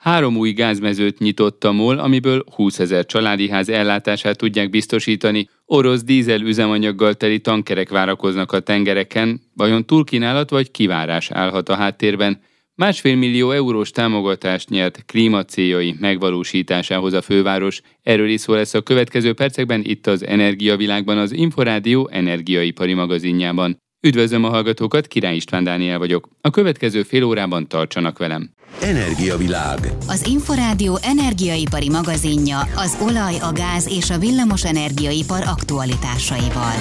Három új gázmezőt nyitott a MOL, amiből 20 ezer családi ház ellátását tudják biztosítani. Orosz dízel üzemanyaggal teli tankerek várakoznak a tengereken, vajon túlkínálat vagy kivárás állhat a háttérben. Másfél millió eurós támogatást nyert klímacéljai megvalósításához a főváros. Erről is szó lesz a következő percekben itt az Energiavilágban, az Inforádió energiaipari magazinjában. Üdvözlöm a hallgatókat, Király István Dániel vagyok. A következő fél órában tartsanak velem. Energiavilág. Az Inforádió energiaipari magazinja az olaj, a gáz és a villamos energiaipar aktualitásaival.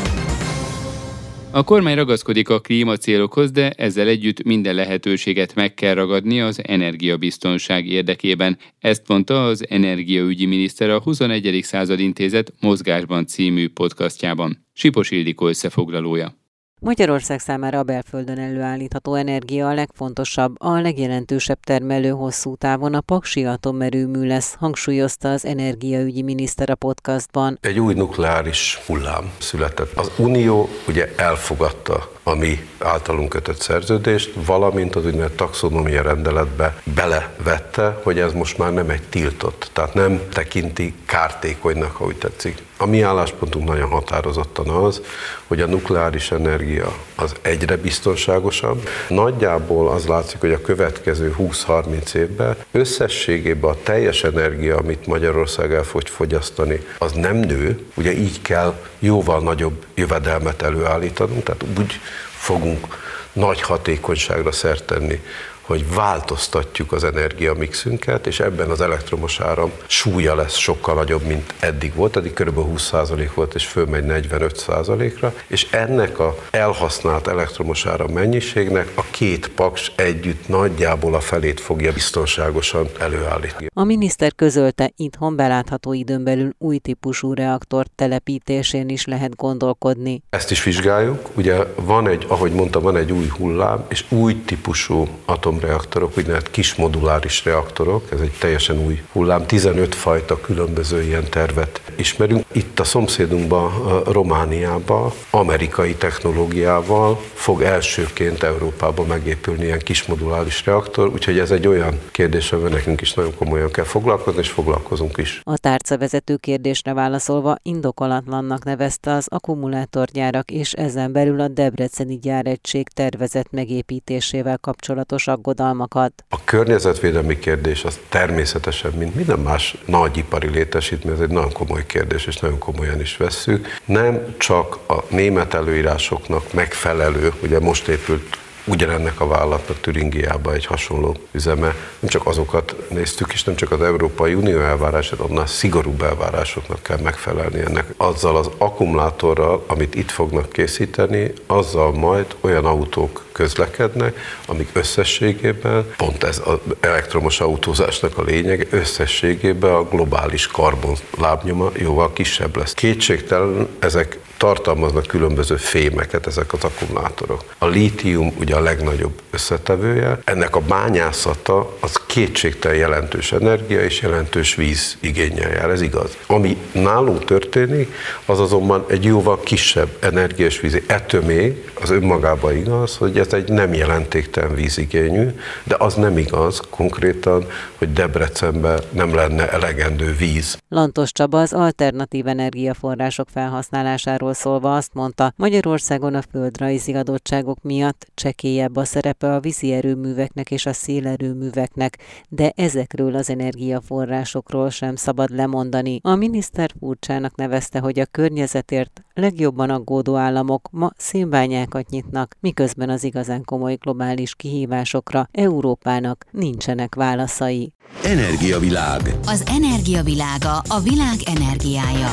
A kormány ragaszkodik a klímacélokhoz, de ezzel együtt minden lehetőséget meg kell ragadni az energiabiztonság érdekében. Ezt mondta az energiaügyi miniszter a 21. század intézet Mozgásban című podcastjában. Sipos Ildikó összefoglalója. Magyarország számára a belföldön előállítható energia a legfontosabb, a legjelentősebb termelő hosszú távon a Paksi atomerőmű lesz, hangsúlyozta az energiaügyi miniszter a podcastban. Egy új nukleáris hullám született. Az Unió ugye elfogadta a mi általunk kötött szerződést, valamint az úgynevezett taxonomia rendeletbe belevette, hogy ez most már nem egy tiltott, tehát nem tekinti kártékonynak, ha úgy tetszik. A mi álláspontunk nagyon határozottan az, hogy a nukleáris energia az egyre biztonságosabb. Nagyjából az látszik, hogy a következő 20-30 évben összességében a teljes energia, amit Magyarország el fog fogyasztani, az nem nő. Ugye így kell jóval nagyobb jövedelmet előállítanunk, tehát úgy fogunk nagy hatékonyságra szert tenni hogy változtatjuk az energiamixünket, és ebben az elektromos áram súlya lesz sokkal nagyobb, mint eddig volt, eddig kb. 20% volt, és fölmegy 45%-ra, és ennek a elhasznált elektromos áram mennyiségnek a két paks együtt nagyjából a felét fogja biztonságosan előállítani. A miniszter közölte, itthon belátható időn belül új típusú reaktor telepítésén is lehet gondolkodni. Ezt is vizsgáljuk. Ugye van egy, ahogy mondtam, van egy új hullám, és új típusú atom atomreaktorok, úgynevezett kis moduláris reaktorok, ez egy teljesen új hullám, 15 fajta különböző ilyen tervet ismerünk. Itt a szomszédunkban, Romániában, amerikai technológiával fog elsőként Európában megépülni ilyen kis moduláris reaktor, úgyhogy ez egy olyan kérdés, amivel nekünk is nagyon komolyan kell foglalkozni, és foglalkozunk is. A tárcavezető kérdésre válaszolva indokolatlannak nevezte az akkumulátorgyárak és ezen belül a Debreceni gyáregység tervezett megépítésével kapcsolatos aggodalmat aggodalmakat. A környezetvédelmi kérdés az természetesen, mint minden más nagyipari létesítmény, ez egy nagyon komoly kérdés, és nagyon komolyan is vesszük. Nem csak a német előírásoknak megfelelő, ugye most épült ugyanennek a vállalatnak Türingiában egy hasonló üzeme. Nem csak azokat néztük, és nem csak az Európai Unió elvárását, annál szigorúbb elvárásoknak kell megfelelni ennek. Azzal az akkumulátorral, amit itt fognak készíteni, azzal majd olyan autók közlekednek, amik összességében, pont ez az elektromos autózásnak a lényeg, összességében a globális karbon lábnyoma jóval kisebb lesz. Kétségtelen ezek tartalmaznak különböző fémeket ezek az akkumulátorok. A lítium ugye a legnagyobb összetevője, ennek a bányászata az kétségtelen jelentős energia és jelentős víz igényel jár, ez igaz. Ami nálunk történik, az azonban egy jóval kisebb energia és víz. Ettől még az önmagában igaz, hogy ez egy nem jelentéktelen vízigényű, de az nem igaz konkrétan, hogy Debrecenben nem lenne elegendő víz. Lantos Csaba az alternatív energiaforrások felhasználásáról szólva azt mondta, Magyarországon a földrajzi adottságok miatt csekélyebb a szerepe a vízi erőműveknek és a szélerőműveknek, de ezekről az energiaforrásokról sem szabad lemondani. A miniszter furcsának nevezte, hogy a környezetért legjobban aggódó államok ma szénbányákat nyitnak, miközben az igazán komoly globális kihívásokra Európának nincsenek válaszai. Energiavilág. Az energiavilága a világ energiája.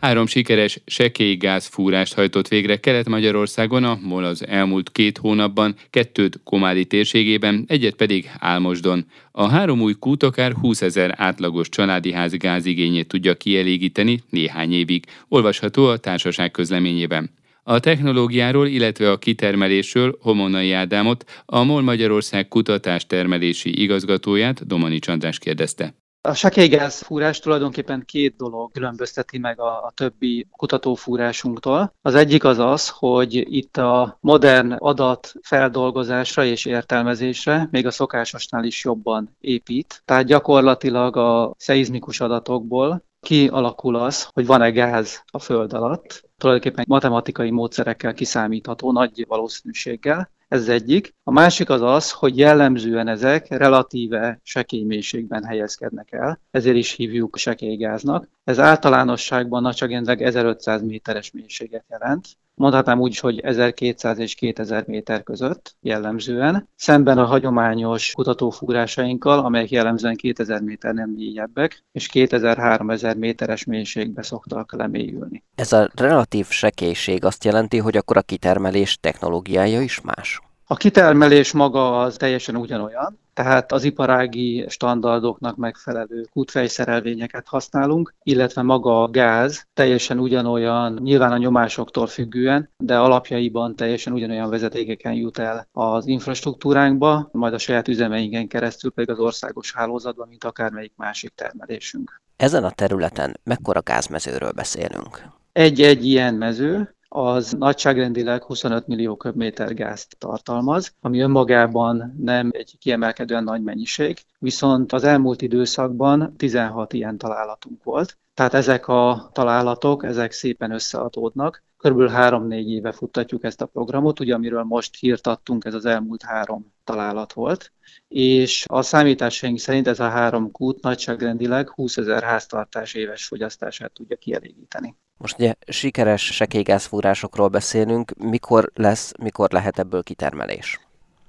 Három sikeres sekély gázfúrást hajtott végre Kelet-Magyarországon, a MOL az elmúlt két hónapban, kettőt Komádi térségében, egyet pedig Álmosdon. A három új kút akár 20 ezer átlagos családi ház gázigényét tudja kielégíteni néhány évig, olvasható a társaság közleményében. A technológiáról, illetve a kitermelésről Homonai Ádámot, a MOL Magyarország kutatás termelési igazgatóját Domani Csandrás kérdezte. A sekélygáz fúrás tulajdonképpen két dolog különbözteti meg a, a többi kutatófúrásunktól. Az egyik az az, hogy itt a modern adat feldolgozásra és értelmezésre még a szokásosnál is jobban épít. Tehát gyakorlatilag a szeizmikus adatokból kialakul az, hogy van-e gáz a föld alatt, tulajdonképpen matematikai módszerekkel kiszámítható nagy valószínűséggel, ez egyik. A másik az az, hogy jellemzően ezek relatíve sekély mélységben helyezkednek el, ezért is hívjuk sekélygáznak. Ez általánosságban nagyságrendileg 1500 méteres mélységet jelent. Mondhatnám úgy is, hogy 1200 és 2000 méter között jellemzően, szemben a hagyományos kutatófúrásainkkal, amelyek jellemzően 2000 méter nem mélyebbek, és 2000-3000 méteres mélységbe szoktak lemélyülni. Ez a relatív sekélység azt jelenti, hogy akkor a kitermelés technológiája is más? A kitermelés maga az teljesen ugyanolyan, tehát az iparági standardoknak megfelelő kútfejszerelvényeket használunk, illetve maga a gáz teljesen ugyanolyan, nyilván a nyomásoktól függően, de alapjaiban teljesen ugyanolyan vezetékeken jut el az infrastruktúránkba, majd a saját üzemeinken keresztül pedig az országos hálózatban, mint akármelyik másik termelésünk. Ezen a területen mekkora gázmezőről beszélünk? Egy-egy ilyen mező az nagyságrendileg 25 millió köbméter gázt tartalmaz, ami önmagában nem egy kiemelkedően nagy mennyiség, viszont az elmúlt időszakban 16 ilyen találatunk volt. Tehát ezek a találatok, ezek szépen összeadódnak. Körülbelül három-négy éve futtatjuk ezt a programot, ugye amiről most hírt adtunk, ez az elmúlt három találat volt, és a számításaink szerint ez a három kút nagyságrendileg 20 ezer háztartás éves fogyasztását tudja kielégíteni. Most ugye sikeres sekélygázfúrásokról beszélünk, mikor lesz, mikor lehet ebből kitermelés?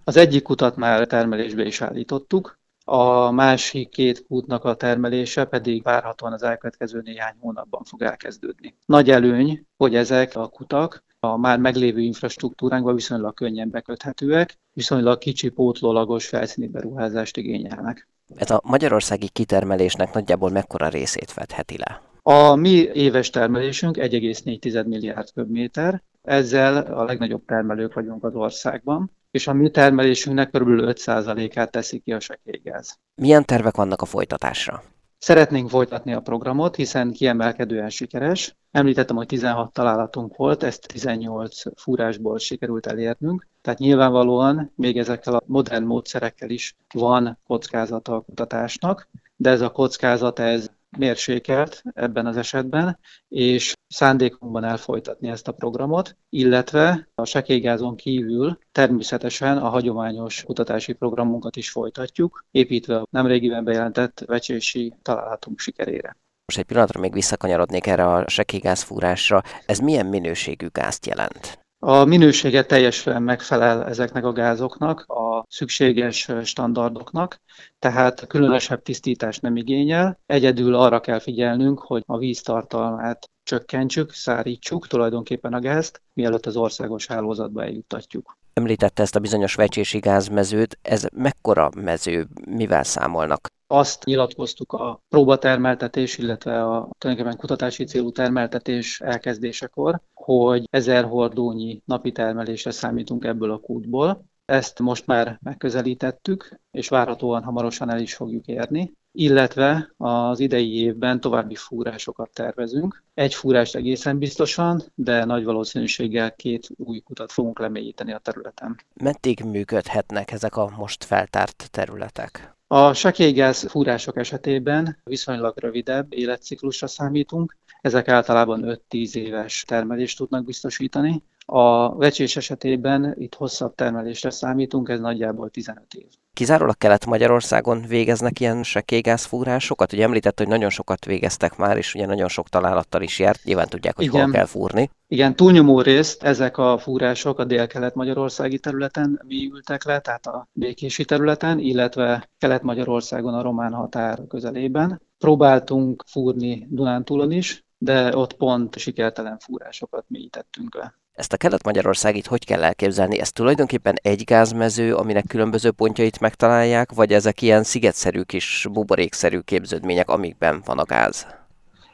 Az egyik kutat már termelésbe is állítottuk, a másik két kútnak a termelése pedig várhatóan az elkövetkező néhány hónapban fog elkezdődni. Nagy előny, hogy ezek a kutak a már meglévő infrastruktúránkban viszonylag könnyen beköthetőek, viszonylag kicsi pótlólagos felszíni beruházást igényelnek. Ez a magyarországi kitermelésnek nagyjából mekkora részét fedheti le? A mi éves termelésünk 1,4 milliárd köbméter, ezzel a legnagyobb termelők vagyunk az országban, és a mi termelésünknek kb. 5%-át teszi ki a sekélygáz. Milyen tervek vannak a folytatásra? Szeretnénk folytatni a programot, hiszen kiemelkedően sikeres. Említettem, hogy 16 találatunk volt, ezt 18 fúrásból sikerült elérnünk. Tehát nyilvánvalóan még ezekkel a modern módszerekkel is van kockázata a kutatásnak, de ez a kockázat ez mérsékelt ebben az esetben, és szándékunkban elfolytatni ezt a programot, illetve a sekélygázon kívül természetesen a hagyományos kutatási programunkat is folytatjuk, építve a nemrégiben bejelentett vecsési találatunk sikerére. Most egy pillanatra még visszakanyarodnék erre a sekélygázfúrásra. Ez milyen minőségű gázt jelent? A minősége teljesen megfelel ezeknek a gázoknak, a szükséges standardoknak, tehát különösebb tisztítást nem igényel. Egyedül arra kell figyelnünk, hogy a víztartalmát csökkentsük, szárítsuk tulajdonképpen a gázt, mielőtt az országos hálózatba eljuttatjuk. Említette ezt a bizonyos vecsési gázmezőt, ez mekkora mező, mivel számolnak? Azt nyilatkoztuk a próbatermeltetés, illetve a tulajdonképpen kutatási célú termeltetés elkezdésekor, hogy ezer hordónyi napi termelésre számítunk ebből a kútból. Ezt most már megközelítettük, és várhatóan hamarosan el is fogjuk érni illetve az idei évben további fúrásokat tervezünk. Egy fúrást egészen biztosan, de nagy valószínűséggel két új kutat fogunk lemélyíteni a területen. Meddig működhetnek ezek a most feltárt területek? A sekélygáz fúrások esetében viszonylag rövidebb életciklusra számítunk, ezek általában 5-10 éves termelést tudnak biztosítani. A vecsés esetében itt hosszabb termelésre számítunk, ez nagyjából 15 év. Kizárólag Kelet-Magyarországon végeznek ilyen sekélygázfúrásokat? Ugye említett, hogy nagyon sokat végeztek már, és ugye nagyon sok találattal is járt, nyilván tudják, hogy Igen. hol kell fúrni. Igen, túlnyomó részt ezek a fúrások a dél-kelet-magyarországi területen ültek le, tehát a békési területen, illetve Kelet-Magyarországon a román határ közelében. Próbáltunk fúrni Dunántúlon is, de ott pont sikertelen fúrásokat mélyítettünk le. Ezt a kelet-magyarországit hogy kell elképzelni? Ez tulajdonképpen egy gázmező, aminek különböző pontjait megtalálják, vagy ezek ilyen szigetszerű kis buborékszerű képződmények, amikben van a gáz?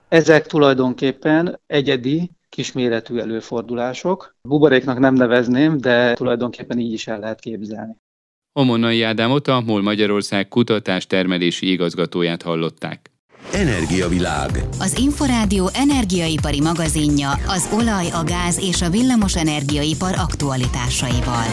Ezek tulajdonképpen egyedi, kisméretű előfordulások. Buboréknak nem nevezném, de tulajdonképpen így is el lehet képzelni. Omonai Ádámot a MOL Magyarország kutatás termelési igazgatóját hallották. Energiavilág. Az Inforádió energiaipari magazinja az olaj, a gáz és a villamos energiaipar aktualitásaival.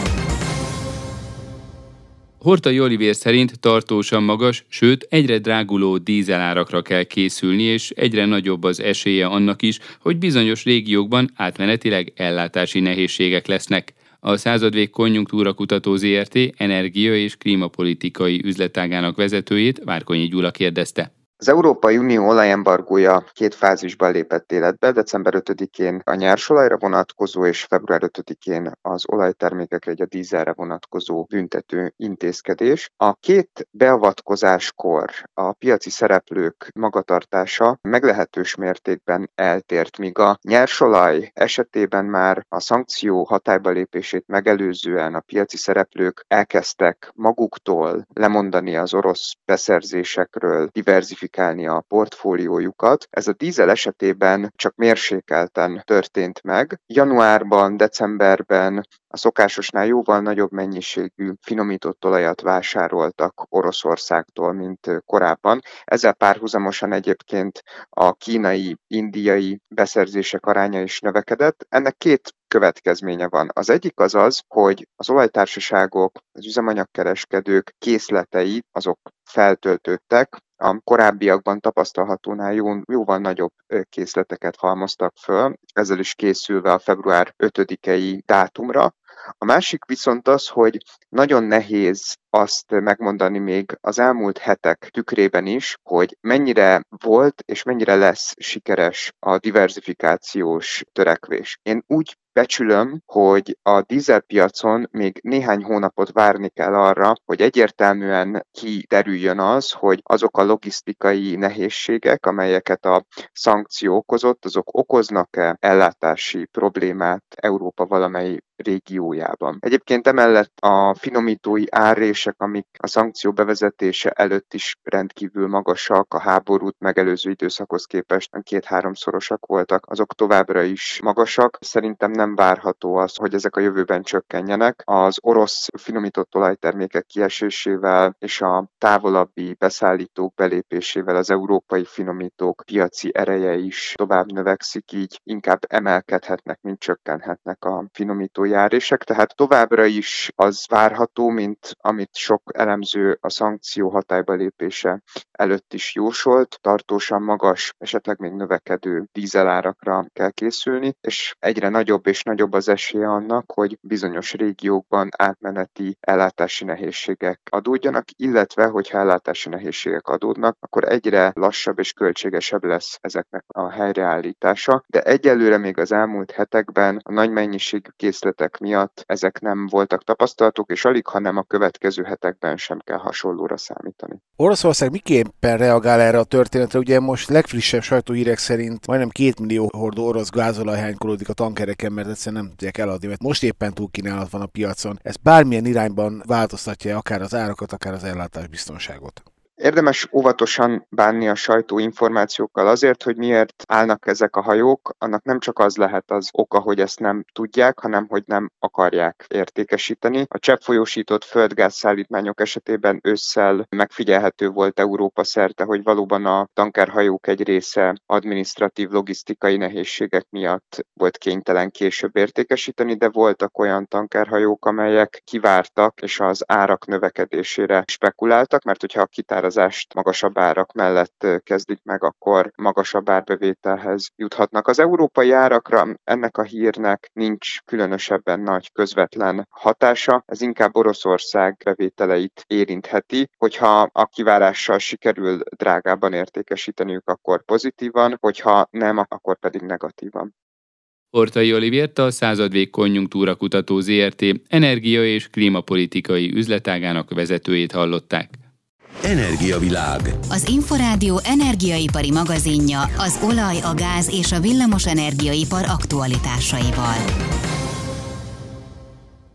Horta Olivér szerint tartósan magas, sőt egyre dráguló dízelárakra kell készülni, és egyre nagyobb az esélye annak is, hogy bizonyos régiókban átmenetileg ellátási nehézségek lesznek. A századvég konjunktúra kutató ZRT energia- és klímapolitikai üzletágának vezetőjét Várkonyi Gyula kérdezte. Az Európai Unió olajembargója két fázisban lépett életbe, december 5-én a nyersolajra vonatkozó és február 5-én az olajtermékekre, egy a dízelre vonatkozó büntető intézkedés. A két beavatkozáskor a piaci szereplők magatartása meglehetős mértékben eltért, míg a nyersolaj esetében már a szankció hatályba lépését megelőzően a piaci szereplők elkezdtek maguktól lemondani az orosz beszerzésekről, diversifikálni diversifikálni a portfóliójukat. Ez a dízel esetében csak mérsékelten történt meg. Januárban, decemberben a szokásosnál jóval nagyobb mennyiségű finomított olajat vásároltak Oroszországtól, mint korábban. Ezzel párhuzamosan egyébként a kínai, indiai beszerzések aránya is növekedett. Ennek két következménye van. Az egyik az az, hogy az olajtársaságok, az üzemanyagkereskedők készletei azok feltöltődtek, a korábbiakban tapasztalhatónál jó, jóval nagyobb készleteket halmoztak föl, ezzel is készülve a február 5-i dátumra. A másik viszont az, hogy nagyon nehéz azt megmondani még az elmúlt hetek tükrében is, hogy mennyire volt és mennyire lesz sikeres a diversifikációs törekvés. Én úgy becsülöm, hogy a dízelpiacon még néhány hónapot várni kell arra, hogy egyértelműen kiderüljön az, hogy azok a logisztikai nehézségek, amelyeket a szankció okozott, azok okoznak-e ellátási problémát Európa valamely régiójában. Egyébként emellett a finomítói árrések, amik a szankció bevezetése előtt is rendkívül magasak, a háborút megelőző időszakhoz képest két-háromszorosak voltak, azok továbbra is magasak. Szerintem nem várható az, hogy ezek a jövőben csökkenjenek. Az orosz finomított olajtermékek kiesésével és a távolabbi beszállítók belépésével az európai finomítók piaci ereje is tovább növekszik, így inkább emelkedhetnek, mint csökkenhetnek a finomító járések, tehát továbbra is az várható, mint amit sok elemző a szankció hatályba lépése előtt is jósolt, tartósan magas, esetleg még növekedő dízelárakra kell készülni, és egyre nagyobb és nagyobb az esélye annak, hogy bizonyos régiókban átmeneti ellátási nehézségek adódjanak, illetve hogyha ellátási nehézségek adódnak, akkor egyre lassabb és költségesebb lesz ezeknek a helyreállítása, de egyelőre még az elmúlt hetekben a nagy mennyiségű készlet helyzetek miatt ezek nem voltak tapasztalatok, és alig, ha nem a következő hetekben sem kell hasonlóra számítani. Oroszország miképpen reagál erre a történetre? Ugye most legfrissebb sajtóhírek szerint majdnem két millió hordó orosz gázolaj hánykolodik a tankereken, mert egyszerűen nem tudják eladni, mert most éppen túlkínálat van a piacon. Ez bármilyen irányban változtatja akár az árakat, akár az ellátás biztonságot? Érdemes óvatosan bánni a sajtó információkkal azért, hogy miért állnak ezek a hajók, annak nem csak az lehet az oka, hogy ezt nem tudják, hanem hogy nem akarják értékesíteni. A cseppfolyósított földgáz szállítmányok esetében ősszel megfigyelhető volt Európa szerte, hogy valóban a tankerhajók egy része administratív logisztikai nehézségek miatt volt kénytelen később értékesíteni, de voltak olyan tankerhajók, amelyek kivártak és az árak növekedésére spekuláltak, mert hogyha a kitár árazást magasabb árak mellett kezdik meg, akkor magasabb árbevételhez juthatnak. Az európai árakra ennek a hírnek nincs különösebben nagy közvetlen hatása, ez inkább Oroszország bevételeit érintheti, hogyha a kivárással sikerül drágában értékesíteniük, akkor pozitívan, hogyha nem, akkor pedig negatívan. Ortai Olivért a századvég konjunktúra kutató ZRT energia- és klímapolitikai üzletágának vezetőjét hallották. Energiavilág. Az Inforádió energiaipari magazinja az olaj, a gáz és a villamos energiaipar aktualitásaival.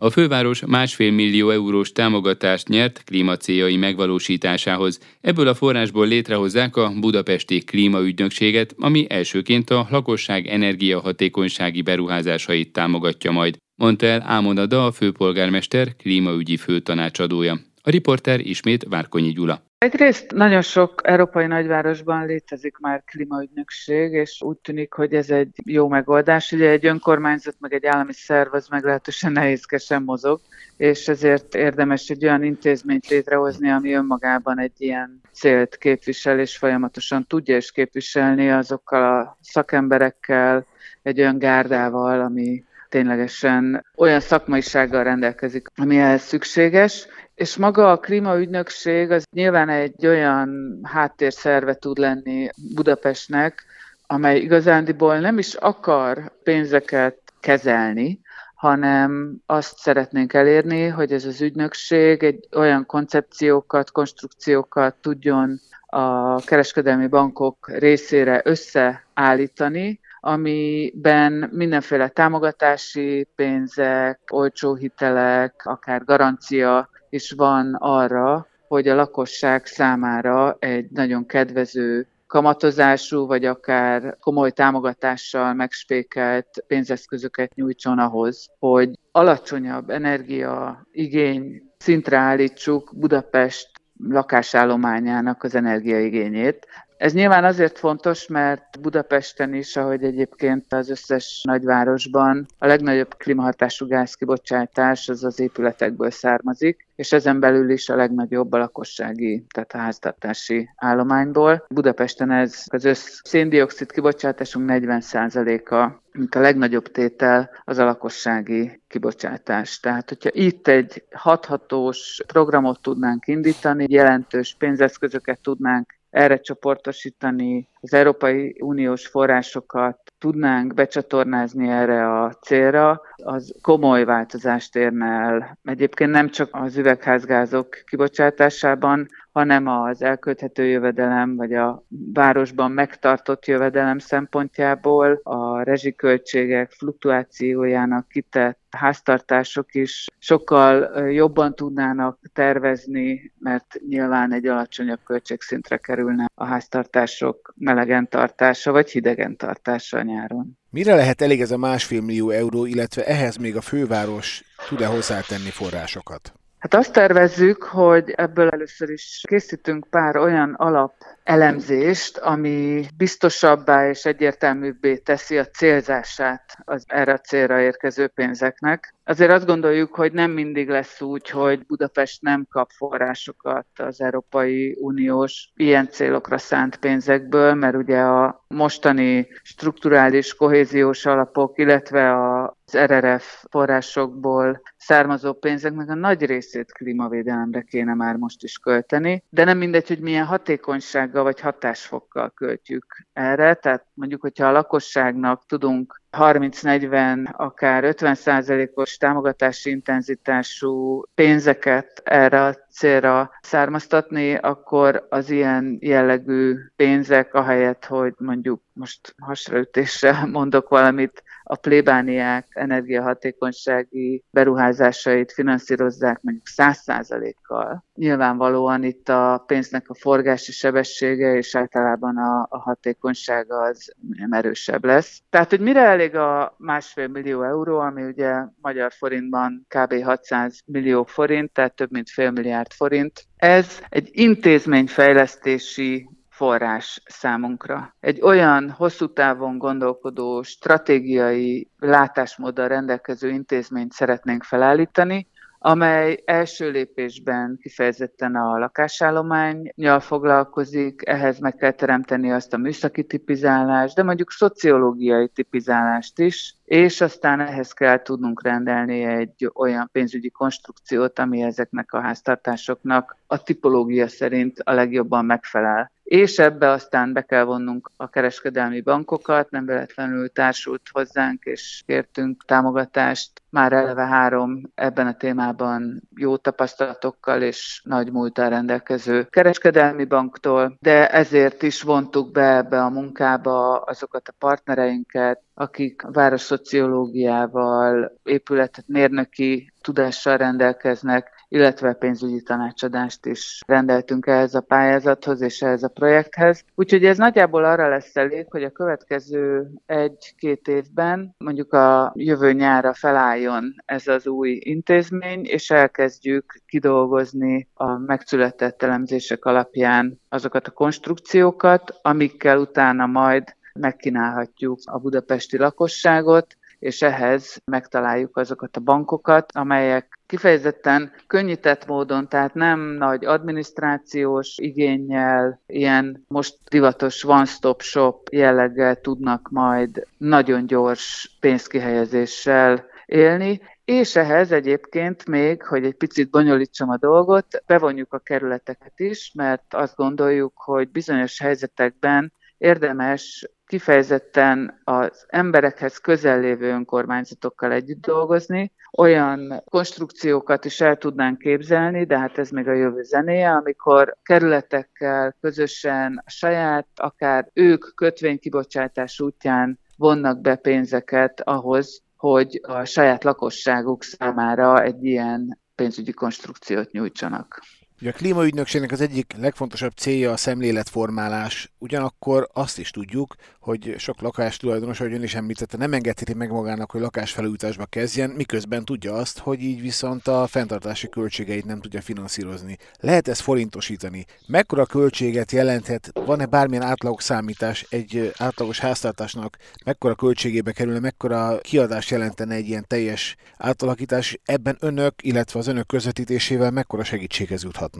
A főváros másfél millió eurós támogatást nyert klímacéljai megvalósításához. Ebből a forrásból létrehozzák a Budapesti Klímaügynökséget, ami elsőként a lakosság energiahatékonysági beruházásait támogatja majd. mondta el Ámonada a főpolgármester klímaügyi főtanácsadója. A riporter ismét Várkonyi Gyula. Egyrészt nagyon sok európai nagyvárosban létezik már klímaügynökség, és úgy tűnik, hogy ez egy jó megoldás. Ugye egy önkormányzat, meg egy állami szerv az meglehetősen nehézkesen mozog, és ezért érdemes egy olyan intézményt létrehozni, ami önmagában egy ilyen célt képvisel, és folyamatosan tudja is képviselni azokkal a szakemberekkel, egy olyan gárdával, ami ténylegesen olyan szakmaisággal rendelkezik, ami ehhez szükséges, és maga a klímaügynökség az nyilván egy olyan háttérszerve tud lenni Budapestnek, amely igazándiból nem is akar pénzeket kezelni, hanem azt szeretnénk elérni, hogy ez az ügynökség egy olyan koncepciókat, konstrukciókat tudjon a kereskedelmi bankok részére összeállítani, amiben mindenféle támogatási pénzek, olcsó hitelek, akár garancia is van arra, hogy a lakosság számára egy nagyon kedvező kamatozású, vagy akár komoly támogatással megspékelt pénzeszközöket nyújtson ahhoz, hogy alacsonyabb energia igény szintre állítsuk Budapest lakásállományának az energiaigényét. Ez nyilván azért fontos, mert Budapesten is, ahogy egyébként az összes nagyvárosban, a legnagyobb klímahatású gázkibocsátás az az épületekből származik, és ezen belül is a legnagyobb a lakossági, tehát a háztartási állományból. Budapesten ez az össz széndiokszid kibocsátásunk 40%-a, mint a legnagyobb tétel az a lakossági kibocsátás. Tehát, hogyha itt egy hathatós programot tudnánk indítani, jelentős pénzeszközöket tudnánk erre csoportosítani, az Európai Uniós forrásokat tudnánk becsatornázni erre a célra, az komoly változást érne el. Egyébként nem csak az üvegházgázok kibocsátásában, hanem az elkölthető jövedelem, vagy a városban megtartott jövedelem szempontjából a rezsiköltségek fluktuációjának kitett háztartások is sokkal jobban tudnának tervezni, mert nyilván egy alacsonyabb költségszintre kerülne a háztartások melegen tartása vagy hidegen tartása nyáron. Mire lehet elég ez a másfél millió euró, illetve ehhez még a főváros tud-e hozzátenni forrásokat? Hát azt tervezzük, hogy ebből először is készítünk pár olyan alap elemzést, ami biztosabbá és egyértelműbbé teszi a célzását az erre a célra érkező pénzeknek. Azért azt gondoljuk, hogy nem mindig lesz úgy, hogy Budapest nem kap forrásokat az Európai Uniós ilyen célokra szánt pénzekből, mert ugye a mostani strukturális kohéziós alapok, illetve az RRF forrásokból származó pénzeknek a nagy részét klímavédelemre kéne már most is költeni, de nem mindegy, hogy milyen hatékonysággal vagy hatásfokkal költjük erre, tehát mondjuk, hogyha a lakosságnak tudunk 30-40, akár 50 százalékos támogatási intenzitású pénzeket erre a célra származtatni, akkor az ilyen jellegű pénzek, ahelyett, hogy mondjuk most hasraütéssel mondok valamit, a plébániák energiahatékonysági beruházásait finanszírozzák mondjuk 100%-kal. Nyilvánvalóan itt a pénznek a forgási sebessége és általában a, a hatékonysága az erősebb lesz. Tehát, hogy mire elég a másfél millió euró, ami ugye magyar forintban kb. 600 millió forint, tehát több mint fél milliárd forint, ez egy intézményfejlesztési forrás számunkra. Egy olyan hosszú távon gondolkodó, stratégiai látásmóddal rendelkező intézményt szeretnénk felállítani, amely első lépésben kifejezetten a lakásállományjal foglalkozik, ehhez meg kell teremteni azt a műszaki tipizálást, de mondjuk szociológiai tipizálást is, és aztán ehhez kell tudnunk rendelni egy olyan pénzügyi konstrukciót, ami ezeknek a háztartásoknak a tipológia szerint a legjobban megfelel és ebbe aztán be kell vonnunk a kereskedelmi bankokat, nem véletlenül társult hozzánk, és kértünk támogatást. Már eleve három ebben a témában jó tapasztalatokkal és nagy múltal rendelkező kereskedelmi banktól, de ezért is vontuk be ebbe a munkába azokat a partnereinket, akik városszociológiával, épületmérnöki tudással rendelkeznek, illetve pénzügyi tanácsadást is rendeltünk ehhez a pályázathoz és ehhez a projekthez. Úgyhogy ez nagyjából arra lesz elég, hogy a következő egy-két évben, mondjuk a jövő nyára felálljon ez az új intézmény, és elkezdjük kidolgozni a megszületett elemzések alapján azokat a konstrukciókat, amikkel utána majd megkínálhatjuk a budapesti lakosságot, és ehhez megtaláljuk azokat a bankokat, amelyek kifejezetten könnyített módon, tehát nem nagy adminisztrációs igényel, ilyen most divatos one-stop shop jelleggel tudnak majd nagyon gyors pénzkihelyezéssel élni, és ehhez egyébként még, hogy egy picit bonyolítsam a dolgot, bevonjuk a kerületeket is, mert azt gondoljuk, hogy bizonyos helyzetekben érdemes kifejezetten az emberekhez közel lévő önkormányzatokkal együtt dolgozni. Olyan konstrukciókat is el tudnánk képzelni, de hát ez még a jövő zenéje, amikor kerületekkel közösen a saját, akár ők kötvénykibocsátás útján vonnak be pénzeket ahhoz, hogy a saját lakosságuk számára egy ilyen pénzügyi konstrukciót nyújtsanak. Ugye a klímaügynökségnek az egyik legfontosabb célja a szemléletformálás, ugyanakkor azt is tudjuk, hogy sok lakás tulajdonos, ahogy ön is említette, nem engedheti meg magának, hogy lakásfelújításba kezdjen, miközben tudja azt, hogy így viszont a fenntartási költségeit nem tudja finanszírozni. Lehet ezt forintosítani? Mekkora költséget jelenthet? Van-e bármilyen átlagos számítás egy átlagos háztartásnak? Mekkora költségébe kerülne, mekkora kiadás jelentene egy ilyen teljes átalakítás? Ebben önök, illetve az önök közvetítésével mekkora segítséghez juthat?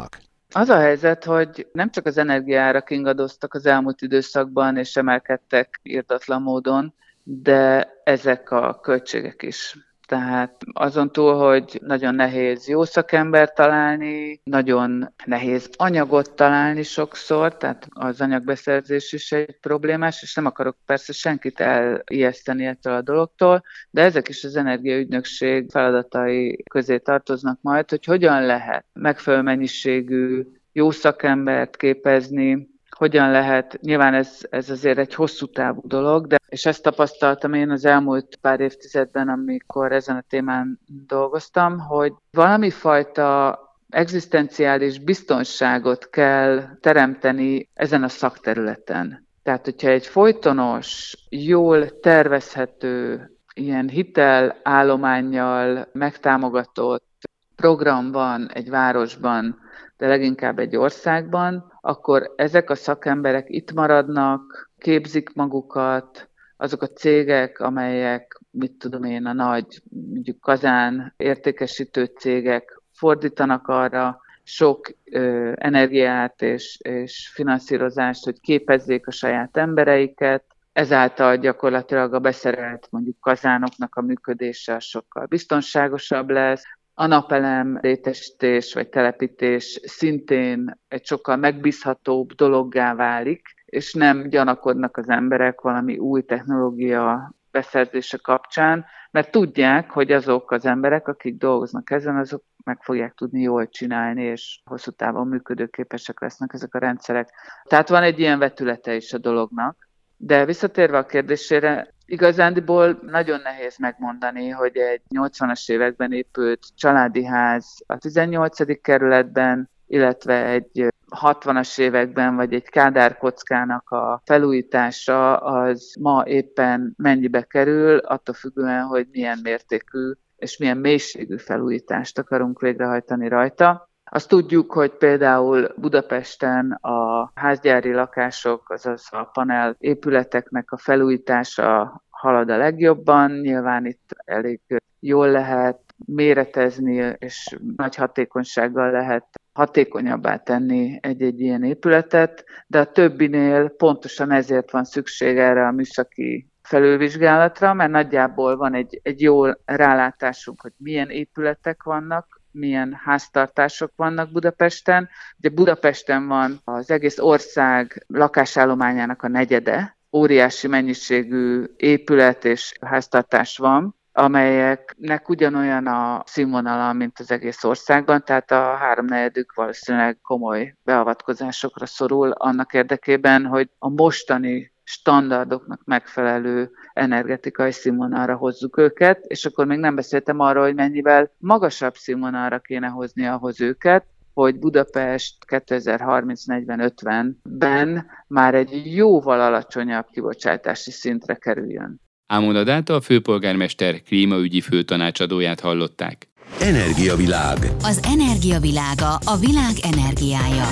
Az a helyzet, hogy nem csak az energiárak ingadoztak az elmúlt időszakban, és emelkedtek írtatlan módon, de ezek a költségek is. Tehát azon túl, hogy nagyon nehéz jó szakember találni, nagyon nehéz anyagot találni sokszor, tehát az anyagbeszerzés is egy problémás, és nem akarok persze senkit elijeszteni ettől a dologtól, de ezek is az energiaügynökség feladatai közé tartoznak majd, hogy hogyan lehet megfelelő mennyiségű jó szakembert képezni, hogyan lehet, nyilván ez, ez azért egy hosszú távú dolog, de és ezt tapasztaltam én az elmúlt pár évtizedben, amikor ezen a témán dolgoztam, hogy valami fajta egzisztenciális biztonságot kell teremteni ezen a szakterületen. Tehát, hogyha egy folytonos, jól tervezhető, ilyen hitelállományjal megtámogatott program van egy városban, de leginkább egy országban, akkor ezek a szakemberek itt maradnak, képzik magukat, azok a cégek, amelyek, mit tudom én, a nagy, mondjuk kazán értékesítő cégek fordítanak arra sok ö, energiát és, és finanszírozást, hogy képezzék a saját embereiket, ezáltal gyakorlatilag a beszerelt mondjuk kazánoknak a működése sokkal biztonságosabb lesz, a napelem létesítés vagy telepítés szintén egy sokkal megbízhatóbb dologgá válik, és nem gyanakodnak az emberek valami új technológia beszerzése kapcsán, mert tudják, hogy azok az emberek, akik dolgoznak ezen, azok meg fogják tudni jól csinálni, és hosszú távon működőképesek lesznek ezek a rendszerek. Tehát van egy ilyen vetülete is a dolognak. De visszatérve a kérdésére, igazándiból nagyon nehéz megmondani, hogy egy 80-as években épült családi ház a 18. kerületben, illetve egy 60-as években, vagy egy kádárkockának a felújítása az ma éppen mennyibe kerül, attól függően, hogy milyen mértékű és milyen mélységű felújítást akarunk végrehajtani rajta. Azt tudjuk, hogy például Budapesten a házgyári lakások, azaz a panel épületeknek a felújítása halad a legjobban. Nyilván itt elég jól lehet méretezni, és nagy hatékonysággal lehet hatékonyabbá tenni egy-egy ilyen épületet, de a többinél pontosan ezért van szükség erre a műszaki felülvizsgálatra, mert nagyjából van egy, egy jó rálátásunk, hogy milyen épületek vannak, milyen háztartások vannak Budapesten. Ugye Budapesten van az egész ország lakásállományának a negyede, óriási mennyiségű épület és háztartás van, amelyeknek ugyanolyan a színvonala, mint az egész országban, tehát a háromnegyedük valószínűleg komoly beavatkozásokra szorul annak érdekében, hogy a mostani standardoknak megfelelő energetikai színvonalra hozzuk őket, és akkor még nem beszéltem arról, hogy mennyivel magasabb színvonalra kéne hozni ahhoz őket, hogy Budapest 2030-40-50-ben már egy jóval alacsonyabb kibocsátási szintre kerüljön. Ámonadát a főpolgármester klímaügyi főtanácsadóját hallották. Energiavilág. Az energiavilága a világ energiája.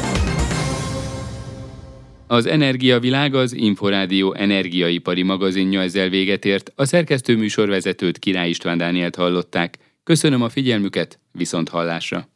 Az Energiavilág az Inforádió energiaipari magazinja ezzel véget ért. A szerkesztő műsorvezetőt Király István Dánielt hallották. Köszönöm a figyelmüket, viszont hallásra!